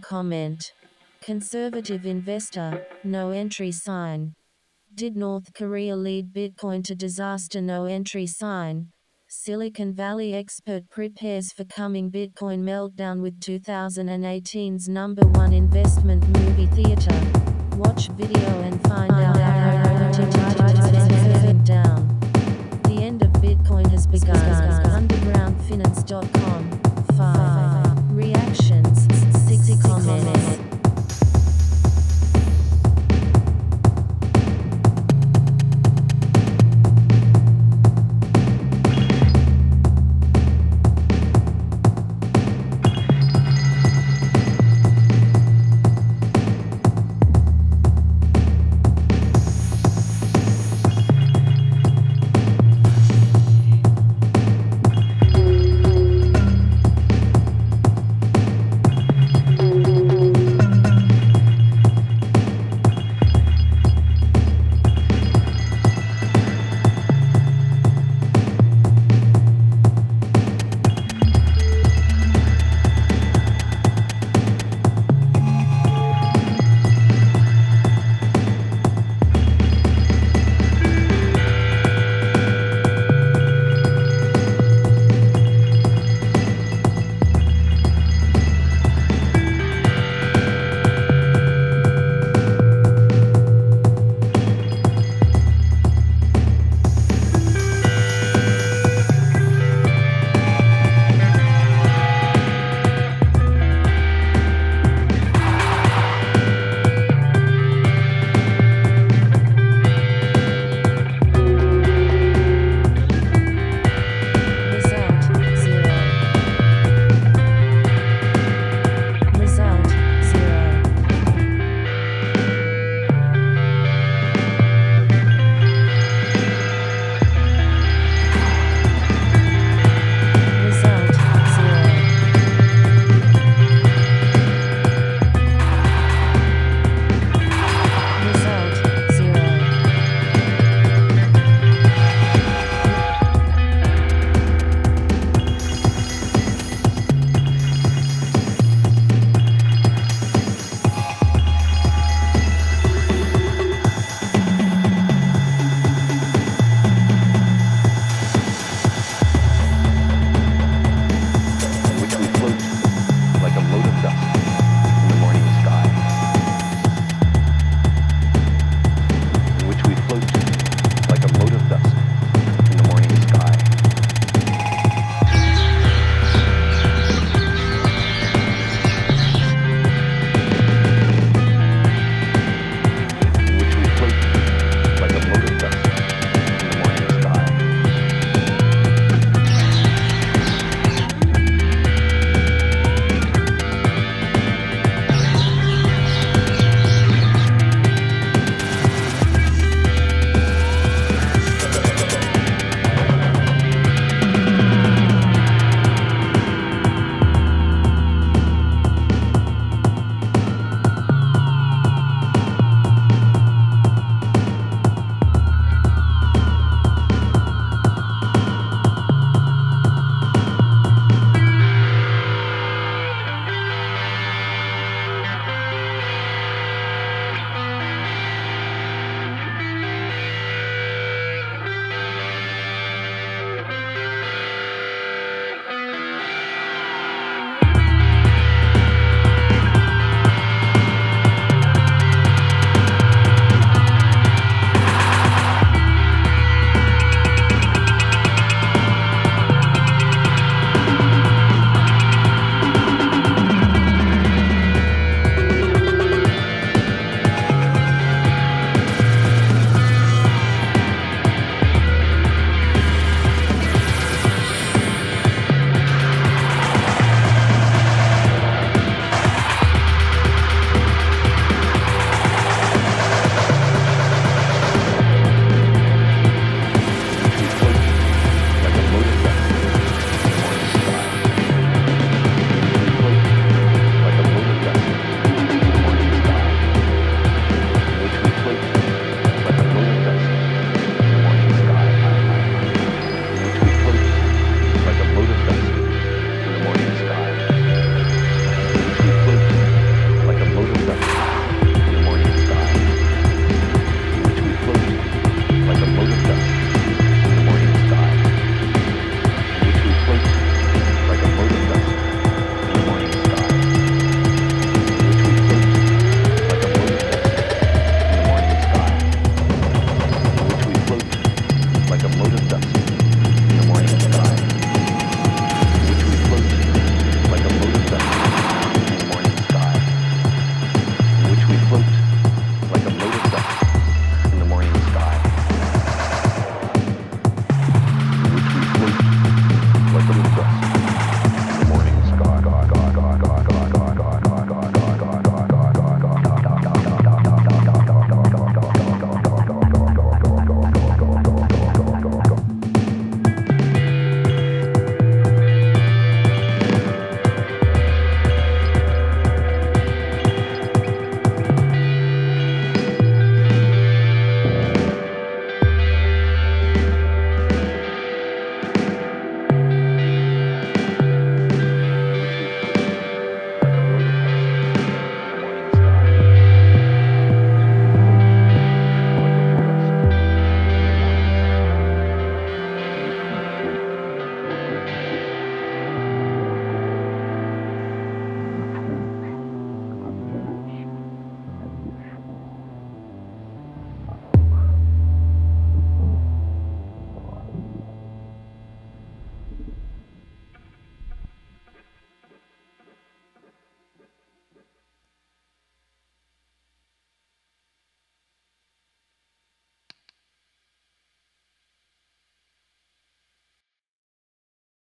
Comment. Conservative investor, no entry sign. Did North Korea lead Bitcoin to disaster? No entry sign. Silicon Valley expert prepares for coming Bitcoin meltdown with 2018's number one investment movie theater. Watch video and find out how down. The end of Bitcoin has begun. Undergroundfinance.com Five.